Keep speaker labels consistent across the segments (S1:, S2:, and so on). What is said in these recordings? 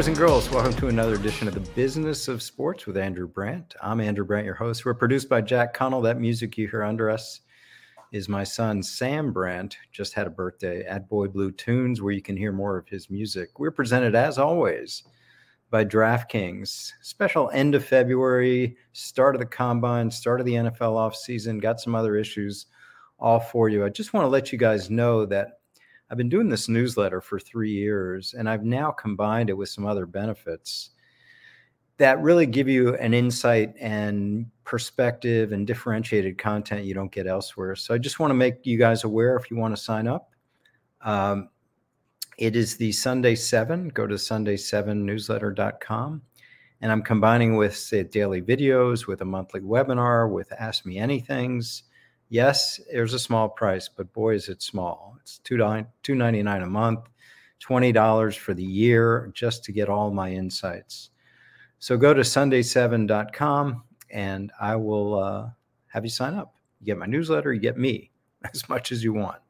S1: Boys and girls. Welcome to another edition of the Business of Sports with Andrew Brandt. I'm Andrew Brandt, your host. We're produced by Jack Connell. That music you hear under us is my son Sam Brandt. Just had a birthday at Boy Blue Tunes, where you can hear more of his music. We're presented, as always, by DraftKings. Special end of February, start of the combine, start of the NFL offseason. Got some other issues all for you. I just want to let you guys know that I've been doing this newsletter for three years, and I've now combined it with some other benefits that really give you an insight and perspective and differentiated content you don't get elsewhere. So I just want to make you guys aware if you want to sign up. Um, it is the Sunday 7. Go to sunday7newsletter.com. And I'm combining with say, daily videos, with a monthly webinar, with Ask Me Anythings yes, there's a small price, but boy, is it small. It's two two ninety nine a month, twenty dollars for the year just to get all my insights. So go to sunday7.com and I will uh, have you sign up. You get my newsletter, you get me as much as you want.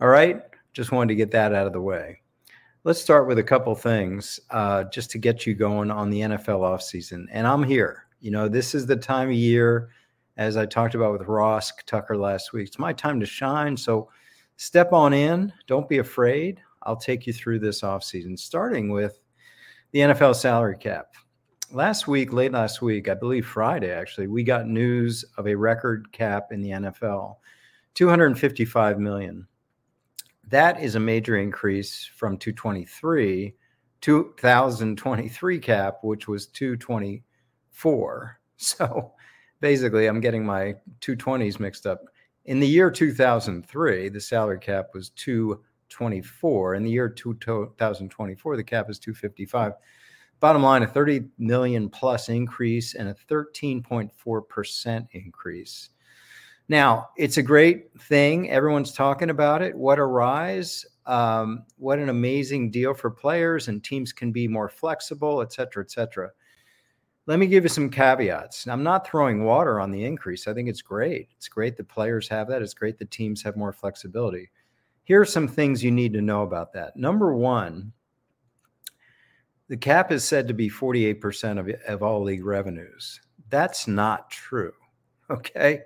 S1: All right, just wanted to get that out of the way. Let's start with a couple things uh, just to get you going on the NFL offseason. And I'm here. You know, this is the time of year as I talked about with Ross Tucker last week. It's my time to shine. So step on in. Don't be afraid. I'll take you through this offseason, starting with the NFL salary cap. Last week, late last week, I believe Friday actually, we got news of a record cap in the NFL 255 million. That is a major increase from 223, 2023 cap, which was 224. So basically I'm getting my 220s mixed up. In the year 2003, the salary cap was 224. In the year 2024, the cap is 255. Bottom line, a 30 million plus increase and a 13.4% increase. Now, it's a great thing. Everyone's talking about it. What a rise. Um, what an amazing deal for players, and teams can be more flexible, et cetera, et cetera. Let me give you some caveats. I'm not throwing water on the increase. I think it's great. It's great that players have that. It's great that teams have more flexibility. Here are some things you need to know about that. Number one, the cap is said to be 48% of, of all league revenues. That's not true. Okay.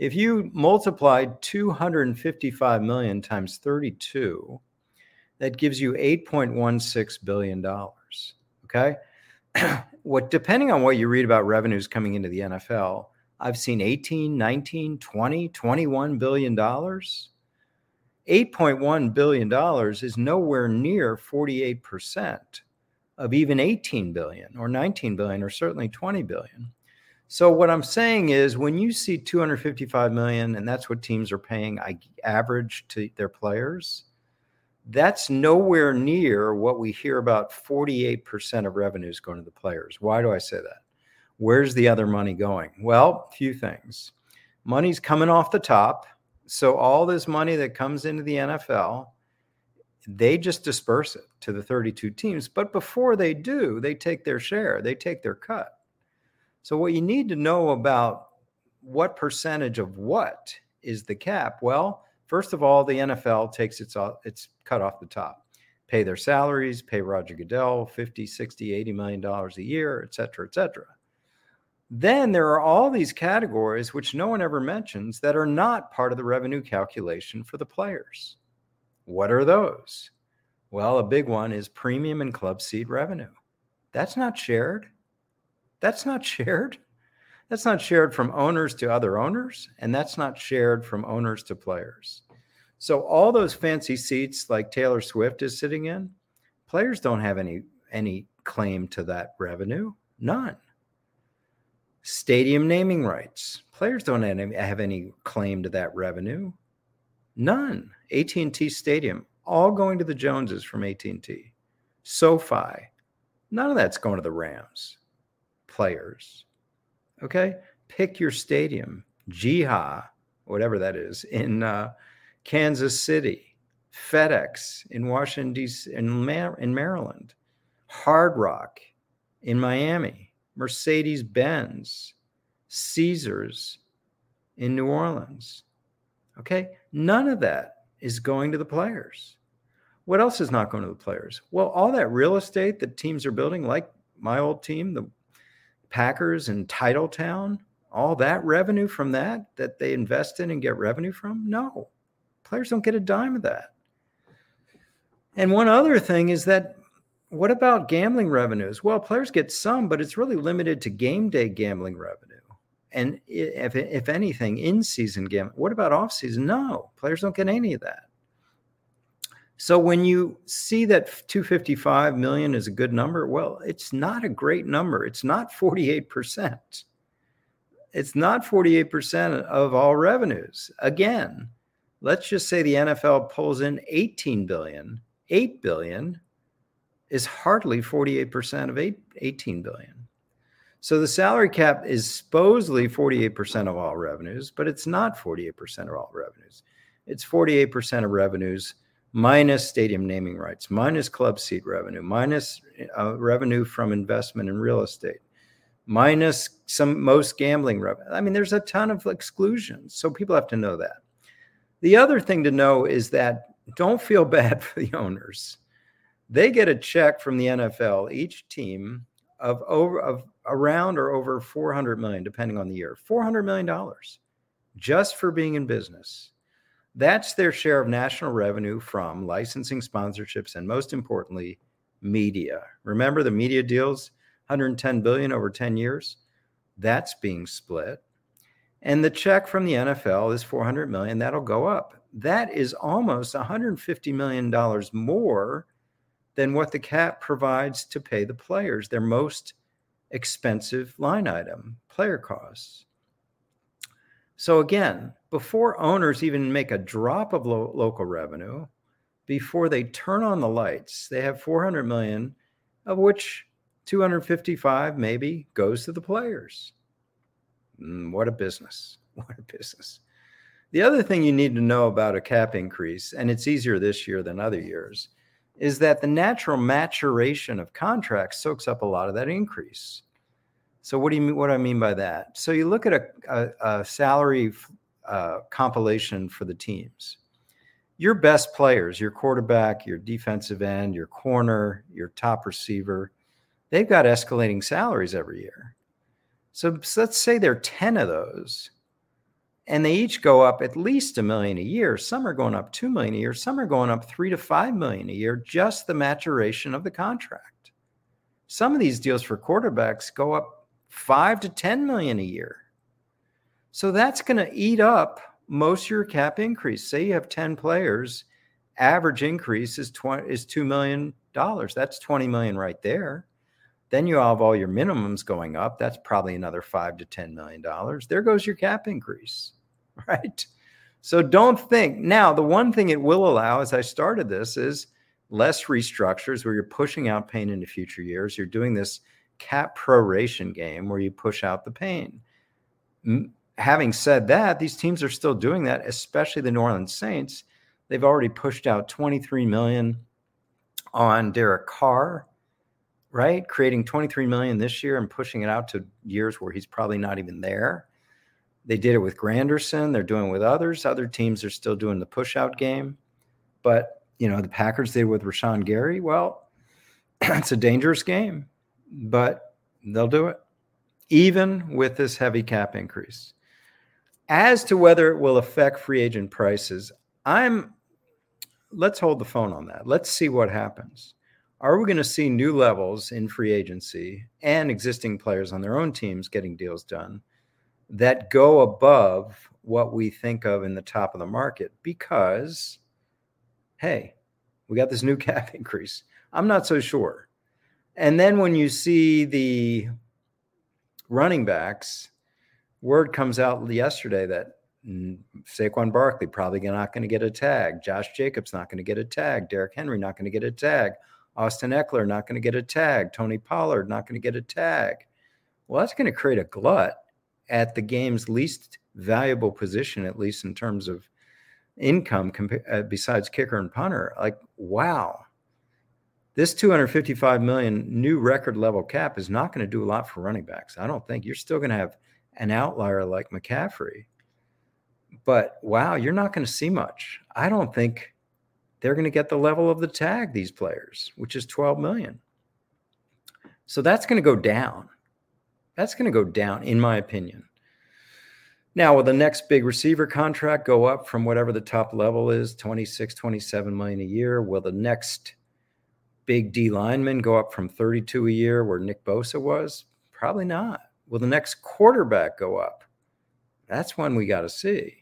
S1: If you multiplied 255 million times 32, that gives you 8.16 billion dollars. Okay what depending on what you read about revenues coming into the NFL, I've seen 18, 19, 20, 21 billion dollars. 8.1 billion dollars is nowhere near 48% of even 18 billion or 19 billion or certainly 20 billion. So what I'm saying is when you see 255 million and that's what teams are paying I average to their players, that's nowhere near what we hear about 48% of revenues going to the players. Why do I say that? Where's the other money going? Well, a few things. Money's coming off the top. So all this money that comes into the NFL, they just disperse it to the 32 teams. But before they do, they take their share, they take their cut. So what you need to know about what percentage of what is the cap? Well, First of all, the NFL takes its uh, its cut off the top. Pay their salaries, pay Roger Goodell 50, 60, 80 million dollars a year, et cetera, et cetera. Then there are all these categories which no one ever mentions that are not part of the revenue calculation for the players. What are those? Well, a big one is premium and club seat revenue. That's not shared. That's not shared. That's not shared from owners to other owners, and that's not shared from owners to players. So all those fancy seats like Taylor Swift is sitting in, players don't have any any claim to that revenue. None. Stadium naming rights. Players don't have any claim to that revenue. None. AT&T Stadium. all going to the Joneses from AT&T. SoFi, none of that's going to the Rams players. Okay, pick your stadium, GEHA, whatever that is, in uh, Kansas City, FedEx in Washington D.C. in, Mar- in Maryland, Hard Rock in Miami, Mercedes Benz, Caesars in New Orleans. Okay, none of that is going to the players. What else is not going to the players? Well, all that real estate that teams are building, like my old team, the Packers and Titletown, all that revenue from that that they invest in and get revenue from? No, players don't get a dime of that. And one other thing is that what about gambling revenues? Well, players get some, but it's really limited to game day gambling revenue. And if, if anything, in season gambling. What about off season? No, players don't get any of that. So when you see that 255 million is a good number, well, it's not a great number. It's not 48%. It's not 48% of all revenues. Again, let's just say the NFL pulls in 18 billion, 8 billion is hardly 48% of 8, 18 billion. So the salary cap is supposedly 48% of all revenues, but it's not 48% of all revenues. It's 48% of revenues minus stadium naming rights, minus club seat revenue, minus uh, revenue from investment in real estate, minus some most gambling revenue. I mean, there's a ton of exclusions. So people have to know that. The other thing to know is that don't feel bad for the owners. They get a check from the NFL, each team of over of around or over 400 million, depending on the year. 400 million dollars just for being in business. That's their share of national revenue from licensing, sponsorships, and most importantly, media. Remember the media deals, 110 billion over 10 years. That's being split. And the check from the NFL is 400 million. That'll go up. That is almost 150 million dollars more than what the cap provides to pay the players, their most expensive line item, player costs. So again, before owners even make a drop of lo- local revenue, before they turn on the lights, they have 400 million of which 255 maybe goes to the players. Mm, what a business. What a business. The other thing you need to know about a cap increase, and it's easier this year than other years, is that the natural maturation of contracts soaks up a lot of that increase. So what do you mean? What do I mean by that? So you look at a, a, a salary uh, compilation for the teams. Your best players, your quarterback, your defensive end, your corner, your top receiver, they've got escalating salaries every year. So, so let's say there are 10 of those and they each go up at least a million a year. Some are going up 2 million a year, some are going up 3 to 5 million a year just the maturation of the contract. Some of these deals for quarterbacks go up five to 10 million a year. So that's going to eat up most of your cap increase. Say you have 10 players, average increase is 20 is $2 million. That's 20 million right there. Then you have all your minimums going up. That's probably another five to $10 million. There goes your cap increase, right? So don't think. Now, the one thing it will allow as I started this is less restructures where you're pushing out pain into future years. You're doing this cap proration game where you push out the pain. Having said that, these teams are still doing that, especially the New Orleans Saints. They've already pushed out 23 million on Derek Carr, right? Creating 23 million this year and pushing it out to years where he's probably not even there. They did it with Granderson. They're doing it with others. Other teams are still doing the push out game. But, you know, the Packers did with Rashan Gary. Well, it's a dangerous game but they'll do it, even with this heavy cap increase. As to whether it will affect free agent prices, I'm let's hold the phone on that. Let's see what happens. Are we going to see new levels in free agency and existing players on their own teams getting deals done that go above what we think of in the top of the market? Because, hey, we got this new cap increase. I'm not so sure. And then when you see the running backs, word comes out yesterday that Saquon Barkley probably not going to get a tag. Josh Jacobs not going to get a tag. Derrick Henry not going to get a tag. Austin Ekeler not going to get a tag. Tony Pollard not going to get a tag. Well, that's going to create a glut at the game's least valuable position, at least in terms of income, uh, besides kicker and punter. Like, wow, this 255 million new record level cap is not going to do a lot for running backs. I don't think you're still going to have an outlier like McCaffrey. But wow, you're not going to see much. I don't think they're going to get the level of the tag these players, which is 12 million. So that's going to go down. That's going to go down in my opinion. Now, will the next big receiver contract go up from whatever the top level is, 26, 27 million a year? Will the next big D lineman go up from 32 a year where Nick Bosa was? Probably not. Will the next quarterback go up? That's one we got to see.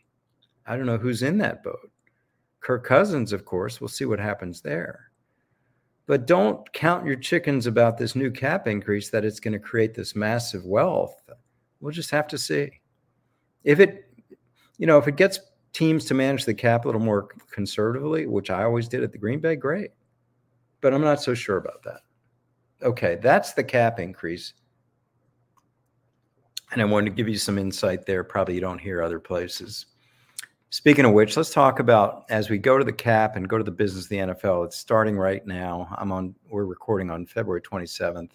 S1: I don't know who's in that boat. Kirk Cousins, of course, we'll see what happens there. But don't count your chickens about this new cap increase that it's going to create this massive wealth. We'll just have to see. If it, you know, if it gets teams to manage the cap a little more conservatively, which I always did at the Green Bay, great but I'm not so sure about that. Okay, that's the cap increase. And I wanted to give you some insight there. Probably you don't hear other places. Speaking of which, let's talk about as we go to the cap and go to the business of the NFL. It's starting right now. I'm on, we're recording on February 27th.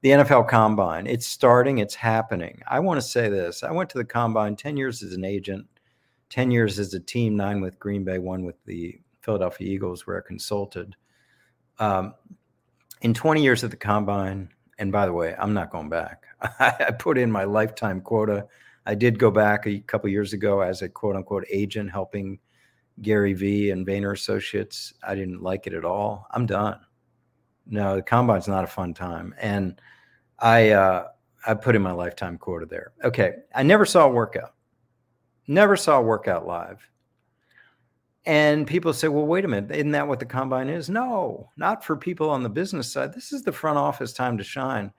S1: The NFL Combine, it's starting, it's happening. I want to say this I went to the Combine 10 years as an agent, 10 years as a team, nine with Green Bay, one with the Philadelphia Eagles, where I consulted. Um, in 20 years at the combine, and by the way, I'm not going back. I put in my lifetime quota. I did go back a couple years ago as a quote unquote agent helping Gary Vee and Vayner Associates. I didn't like it at all. I'm done. No, the combine's not a fun time. And I uh, I put in my lifetime quota there. Okay. I never saw a workout. Never saw a workout live. And people say, well, wait a minute, isn't that what the combine is? No, not for people on the business side. This is the front office time to shine.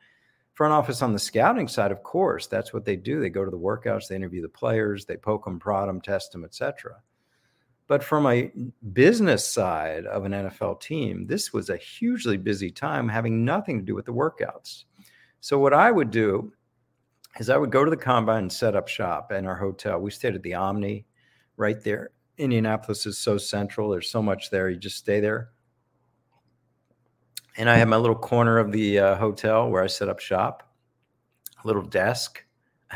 S1: Front office on the scouting side, of course, that's what they do. They go to the workouts, they interview the players, they poke them, prod them, test them, etc. But from a business side of an NFL team, this was a hugely busy time having nothing to do with the workouts. So what I would do is I would go to the combine and set up shop in our hotel. We stayed at the Omni right there Indianapolis is so central. There's so much there. You just stay there. And I had my little corner of the uh, hotel where I set up shop, a little desk. uh,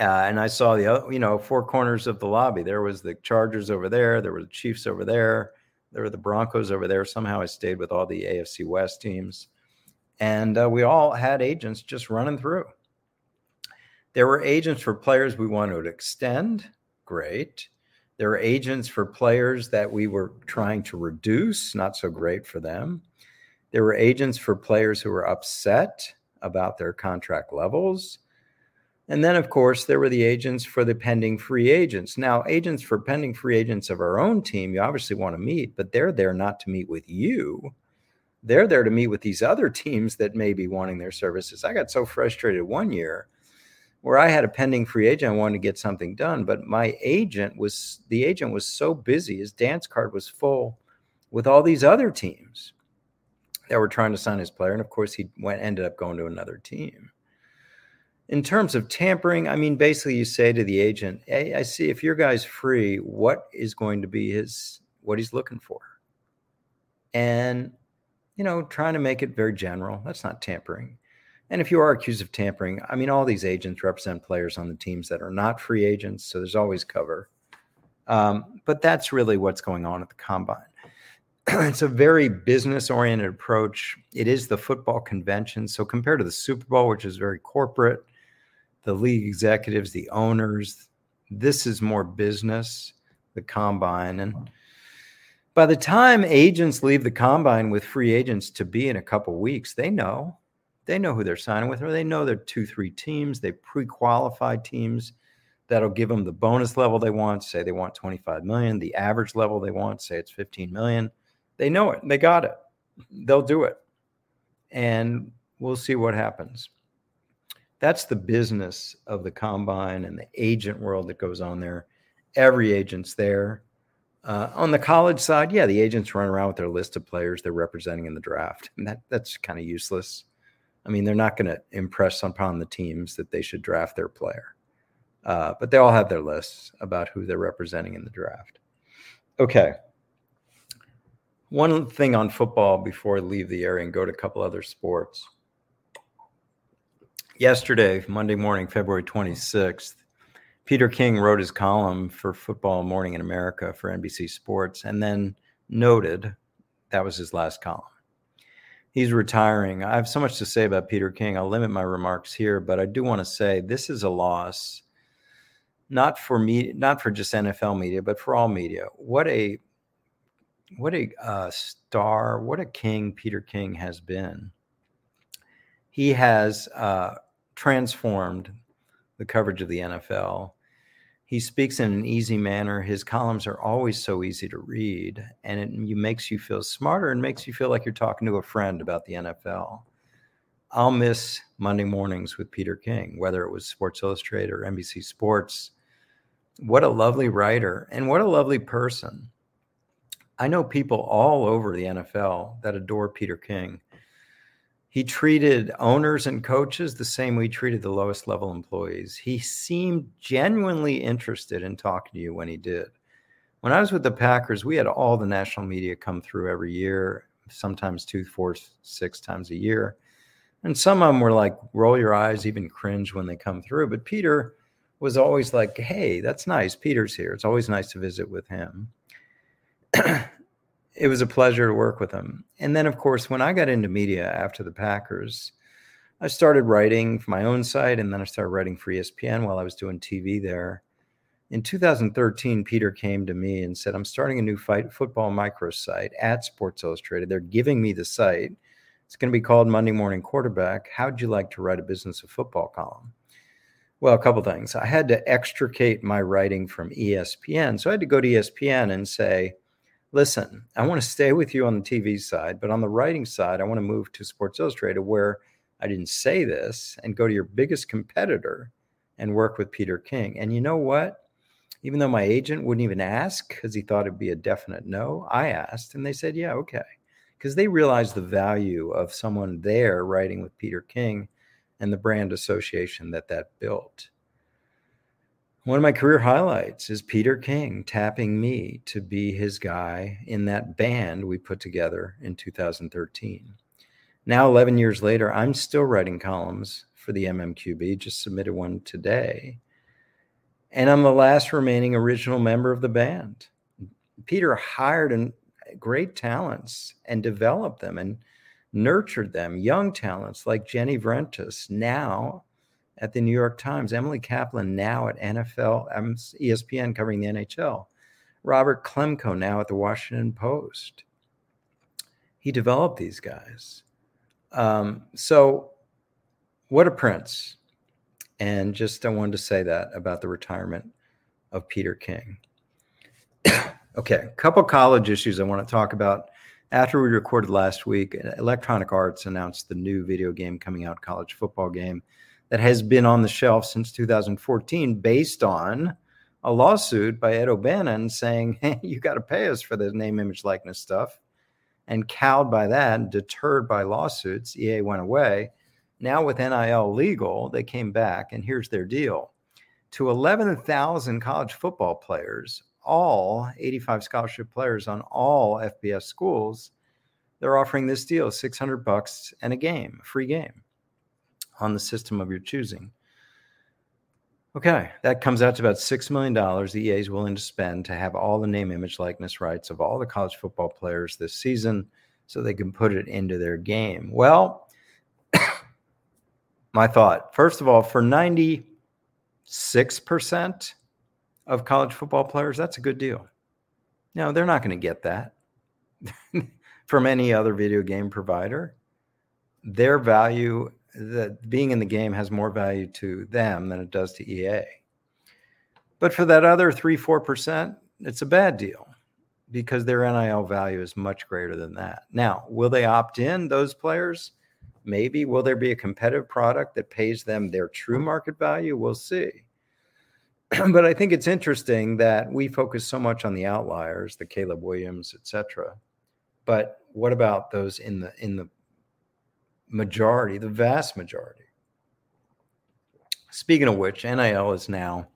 S1: and I saw the, you know, four corners of the lobby. There was the Chargers over there. There were the Chiefs over there. There were the Broncos over there. Somehow I stayed with all the AFC West teams. And uh, we all had agents just running through. There were agents for players we wanted to extend. Great. There were agents for players that we were trying to reduce, not so great for them. There were agents for players who were upset about their contract levels. And then, of course, there were the agents for the pending free agents. Now, agents for pending free agents of our own team, you obviously want to meet, but they're there not to meet with you. They're there to meet with these other teams that may be wanting their services. I got so frustrated one year where I had a pending free agent, I wanted to get something done, but my agent was the agent was so busy, his dance card was full with all these other teams that were trying to sign his player, and of course he went ended up going to another team. In terms of tampering, I mean, basically you say to the agent, "Hey, I see if your guy's free, what is going to be his what he's looking for?" And you know, trying to make it very general. That's not tampering and if you are accused of tampering, I mean, all these agents represent players on the teams that are not free agents, so there's always cover. Um, but that's really what's going on at the combine. it's a very business oriented approach. It is the football convention. So compared to the Super Bowl, which is very corporate, the league executives, the owners, this is more business, the combine. And by the time agents leave the combine with free agents to be in a couple weeks, they know they know who they're signing with, or they know they're two, three teams. They pre qualify teams that'll give them the bonus level they want. Say they want 25 million, the average level they want, say it's 15 million. They know it. They got it. They'll do it. And we'll see what happens. That's the business of the combine and the agent world that goes on there. Every agent's there. Uh, on the college side, yeah, the agents run around with their list of players they're representing in the draft, and that that's kind of useless. I mean, they're not going to impress upon the teams that they should draft their player, uh, but they all have their lists about who they're representing in the draft. Okay. One thing on football before I leave the area and go to a couple other sports. Yesterday, Monday morning, February 26th, Peter King wrote his column for Football Morning in America for NBC Sports and then noted that was his last column. He's retiring. I have so much to say about Peter King. I'll limit my remarks here, but I do want to say this is a loss, not for me, not for just NFL media, but for all media. What a what a uh, star, what a king Peter King has been. He has uh, transformed the coverage of the NFL. He speaks in an easy manner. His columns are always so easy to read, and it makes you feel smarter and makes you feel like you're talking to a friend about the NFL. I'll miss Monday mornings with Peter King, whether it was Sports Illustrated or NBC Sports. What a lovely writer and what a lovely person. I know people all over the NFL that adore Peter King. He treated owners and coaches the same way he treated the lowest level employees. He seemed genuinely interested in talking to you when he did. When I was with the Packers, we had all the national media come through every year, sometimes two, four, six times a year. And some of them were like, roll your eyes, even cringe when they come through. But Peter was always like, hey, that's nice. Peter's here. It's always nice to visit with him. it was a pleasure to work with him. And then, of course, when I got into media after the Packers, I started writing for my own site, and then I started writing for ESPN while I was doing TV there. In 2013, Peter came to me and said, I'm starting a new fight football microsite at Sports Illustrated. They're giving me the site. It's going to be called Monday Morning Quarterback. How'd you like to write a business of football column? Well, a couple things. I had to extricate my writing from ESPN. So I had to go to ESPN and say, listen, I want to stay with you on the TV side, but on the writing side, I want to move to Sports Illustrated where I didn't say this and go to your biggest competitor and work with Peter King. And you know what? Even though my agent wouldn't even ask because he thought it'd be a definite no, I asked and they said, yeah, okay. Because they realized the value of someone there writing with Peter King and the brand association that that built. One of my career highlights is Peter King tapping me to be his guy in that band we put together in 2013. Now, 11 years later, I'm still writing columns for the MMQB, just submitted one today. And I'm the last remaining original member of the band. Peter hired and great talents and developed them and nurtured them, young talents like Jenny Vrentas, now at the New York Times, Emily Kaplan now at NFL, ESPN covering the NHL, Robert Klemko now at the Washington Post. He developed these guys. Um, so, what a prince. And just I wanted to say that about the retirement of Peter King. okay, a couple college issues I want to talk about. After we recorded last week, Electronic Arts announced the new video game coming out, college football game that has been on the shelf since 2014 based on a lawsuit by Ed O'Bannon saying, hey, you got to pay us for the name, image, likeness stuff. And cowed by that, deterred by lawsuits, EA went away. Now, with NIL legal, they came back, and here's their deal to 11,000 college football players, all 85 scholarship players on all FBS schools, they're offering this deal 600 bucks and a game, a free game on the system of your choosing. Okay, that comes out to about $6 million the EA is willing to spend to have all the name, image, likeness rights of all the college football players this season so they can put it into their game. Well, my thought first of all, for 96% of college football players, that's a good deal. No, they're not going to get that from any other video game provider. Their value that being in the game has more value to them than it does to EA. But for that other three, four percent, it's a bad deal because their NIL value is much greater than that. Now, will they opt in, those players? Maybe. Will there be a competitive product that pays them their true market value? We'll see. but I think it's interesting that we focus so much on the outliers, the Caleb Williams, et cetera. But what about those in the in the majority, the vast majority? Speaking of which, NIL is now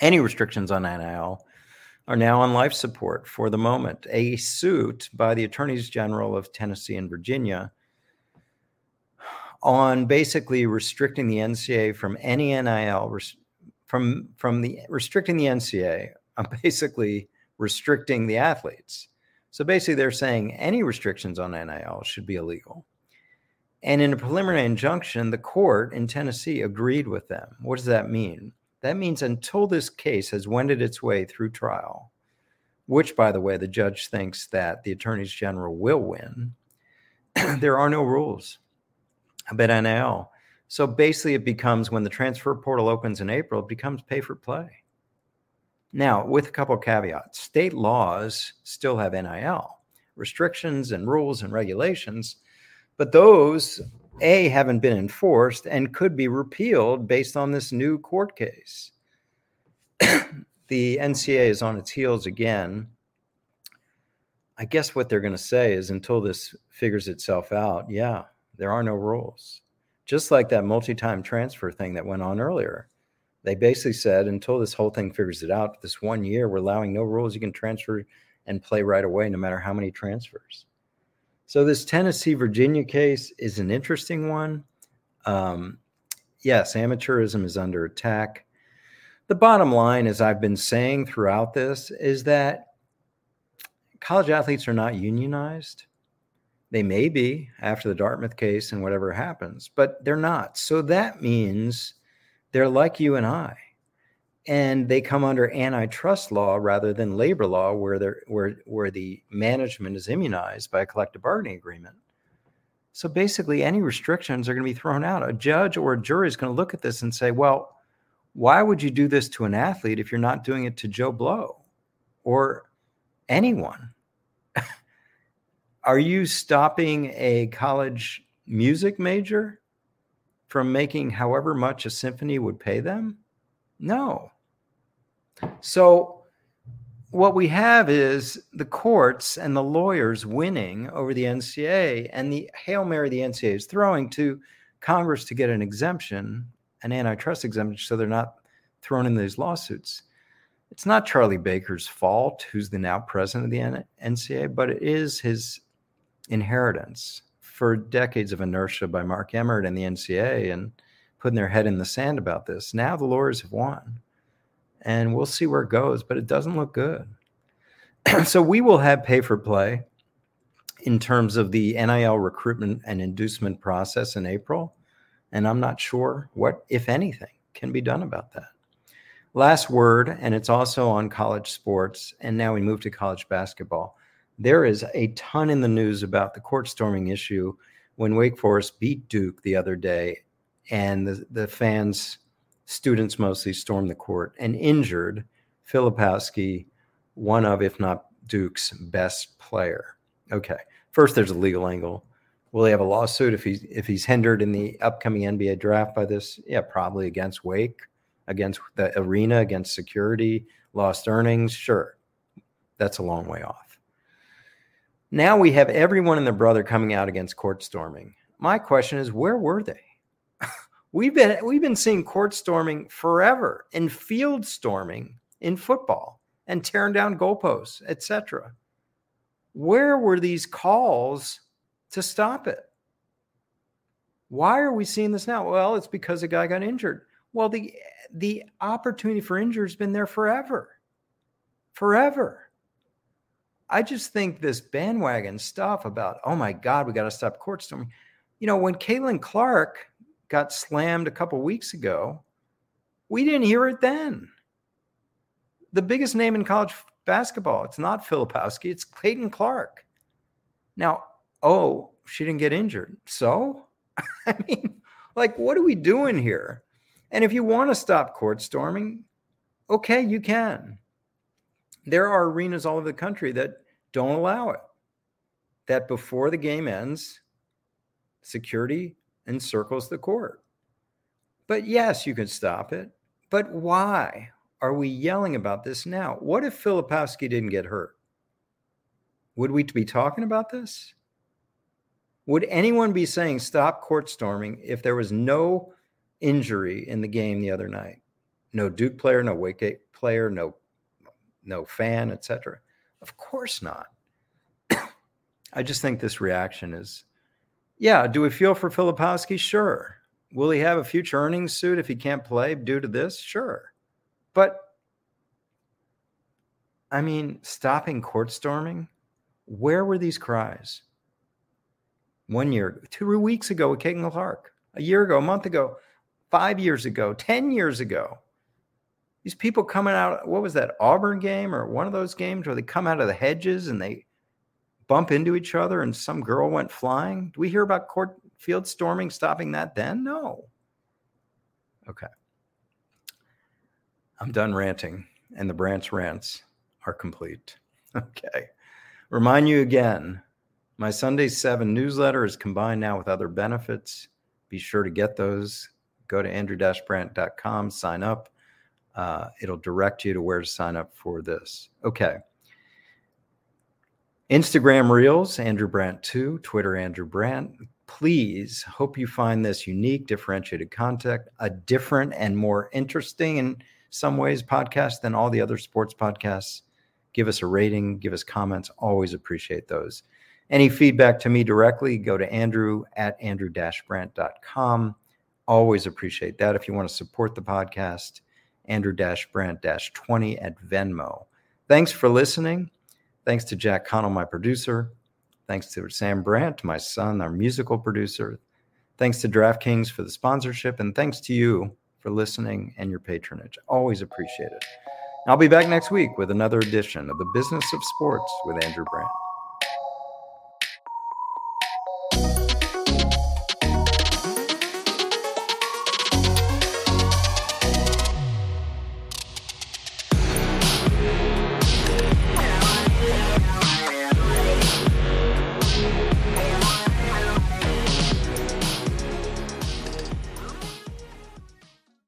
S1: any restrictions on NIL are now on life support for the moment. A suit by the attorneys general of Tennessee and Virginia on basically restricting the NCAA from any NIL from from the restricting the NCAA on basically restricting the athletes. So basically, they're saying any restrictions on NIL should be illegal. And in a preliminary injunction, the court in Tennessee agreed with them. What does that mean? That means until this case has wended its way through trial, which, by the way, the judge thinks that the attorneys general will win, there are no rules about NIL. So basically, it becomes when the transfer portal opens in April, it becomes pay for play. Now, with a couple caveats, state laws still have NIL restrictions and rules and regulations, but those A haven't been enforced and could be repealed based on this new court case. the NCAA is on its heels again. I guess what they're going to say is until this figures itself out, yeah, there are no rules. Just like that multi time transfer thing that went on earlier. They basically said until this whole thing figures it out, this one year, we're allowing no rules. You can transfer and play right away, no matter how many transfers. So, this Tennessee Virginia case is an interesting one. Um, yes, amateurism is under attack. The bottom line, as I've been saying throughout this, is that college athletes are not unionized. They may be after the Dartmouth case and whatever happens, but they're not. So that means they're like you and I. And they come under antitrust law rather than labor law, where where where the management is immunized by a collective bargaining agreement. So basically, any restrictions are going to be thrown out. A judge or a jury is going to look at this and say, well, why would you do this to an athlete if you're not doing it to Joe Blow or anyone? are you stopping a college music major from making however much a symphony would pay them? No. So, what we have is the courts and the lawyers winning over the NCAA, and the Hail Mary the NCAA is throwing to Congress to get an exemption, an antitrust exemption, so they're not thrown in these lawsuits. It's not Charlie Baker's fault, who's the now president of the NCAA, but it is his inheritance for decades of inertia by Mark Emmert and the NCAA and putting their head in the sand about this. Now the lawyers have won, and we'll see where it goes, but it doesn't look good. so we will have pay for play in terms of the NIL recruitment and inducement process in April. And I'm not sure what, if anything, can be done about that. Last word, and it's also on college sports. And now we move to college basketball there is a ton in the news about the court storming issue when Wake Forest beat Duke the other day, and the, the fans, students mostly, stormed the court and injured Filipowski, one of, if not Duke's best player. Okay, first there's a legal angle. Will he have a lawsuit if he's if he's hindered in the upcoming NBA draft by this? Yeah, probably against Wake, against the arena, against security, lost earnings. Sure, that's a long way off. Now we have everyone and their brother coming out against court storming. My question is, where were they? We've been we've been seeing court storming forever and field storming in football and tearing down goalposts, etc. Where were these calls to stop it? Why are we seeing this now? Well, it's because a guy got injured. Well, the the opportunity for injury has been there forever. Forever. I just think this bandwagon stuff about, oh my God, we got to stop court storming. You know, when Caitlin Clark got slammed a couple weeks ago, we didn't hear it then. The biggest name in college basketball, it's not Filipowski, it's Caitlin Clark. Now, oh, she didn't get injured. So, I mean, like, what are we doing here? And if you want to stop court storming, okay, you can there are arenas all over the country that don't allow it. That before the game ends, security encircles the court. But yes, you can stop it. But why are we yelling about this now? What if Filipowski didn't get hurt? Would we be talking about this? Would anyone be saying stop court storming if there was no injury in the game the other night? No Duke player, no Wake player, no no fan, etc. Of course not. I just think this reaction is, yeah. Do we feel for Filipowski? Sure. Will he have a future earnings suit if he can't play due to this? Sure. But I mean, stopping court storming, where were these cries? One year, two weeks ago with Caitlin Clark, a year ago, a month ago, five years ago, 10 years ago. These people coming out, what was that, Auburn game or one of those games where they come out of the hedges and they bump into each other and some girl went flying? Do we hear about court field storming stopping that then? No. Okay. I'm done ranting, and the Brandt rants are complete. Okay. Remind you again my Sunday 7 newsletter is combined now with other benefits. Be sure to get those. Go to andrew-brandt.com, sign up. Uh, it'll direct you to where to sign up for this. Okay. Instagram Reels, Andrew Brandt 2, Twitter, Andrew Brandt. Please hope you find this unique, differentiated content, a different and more interesting in some ways podcast than all the other sports podcasts. Give us a rating, give us comments. Always appreciate those. Any feedback to me directly, go to andrew at andrew-brandt.com. Always appreciate that. If you want to support the podcast, andrew-brandt-20 at Venmo. Thanks for listening. Thanks to Jack Connell, my producer. Thanks to Sam Brandt, my son, our musical producer. Thanks to DraftKings for the sponsorship. And thanks to you for listening and your patronage. Always appreciate it. I'll be back next week with another edition of the Business of Sports with Andrew Brandt.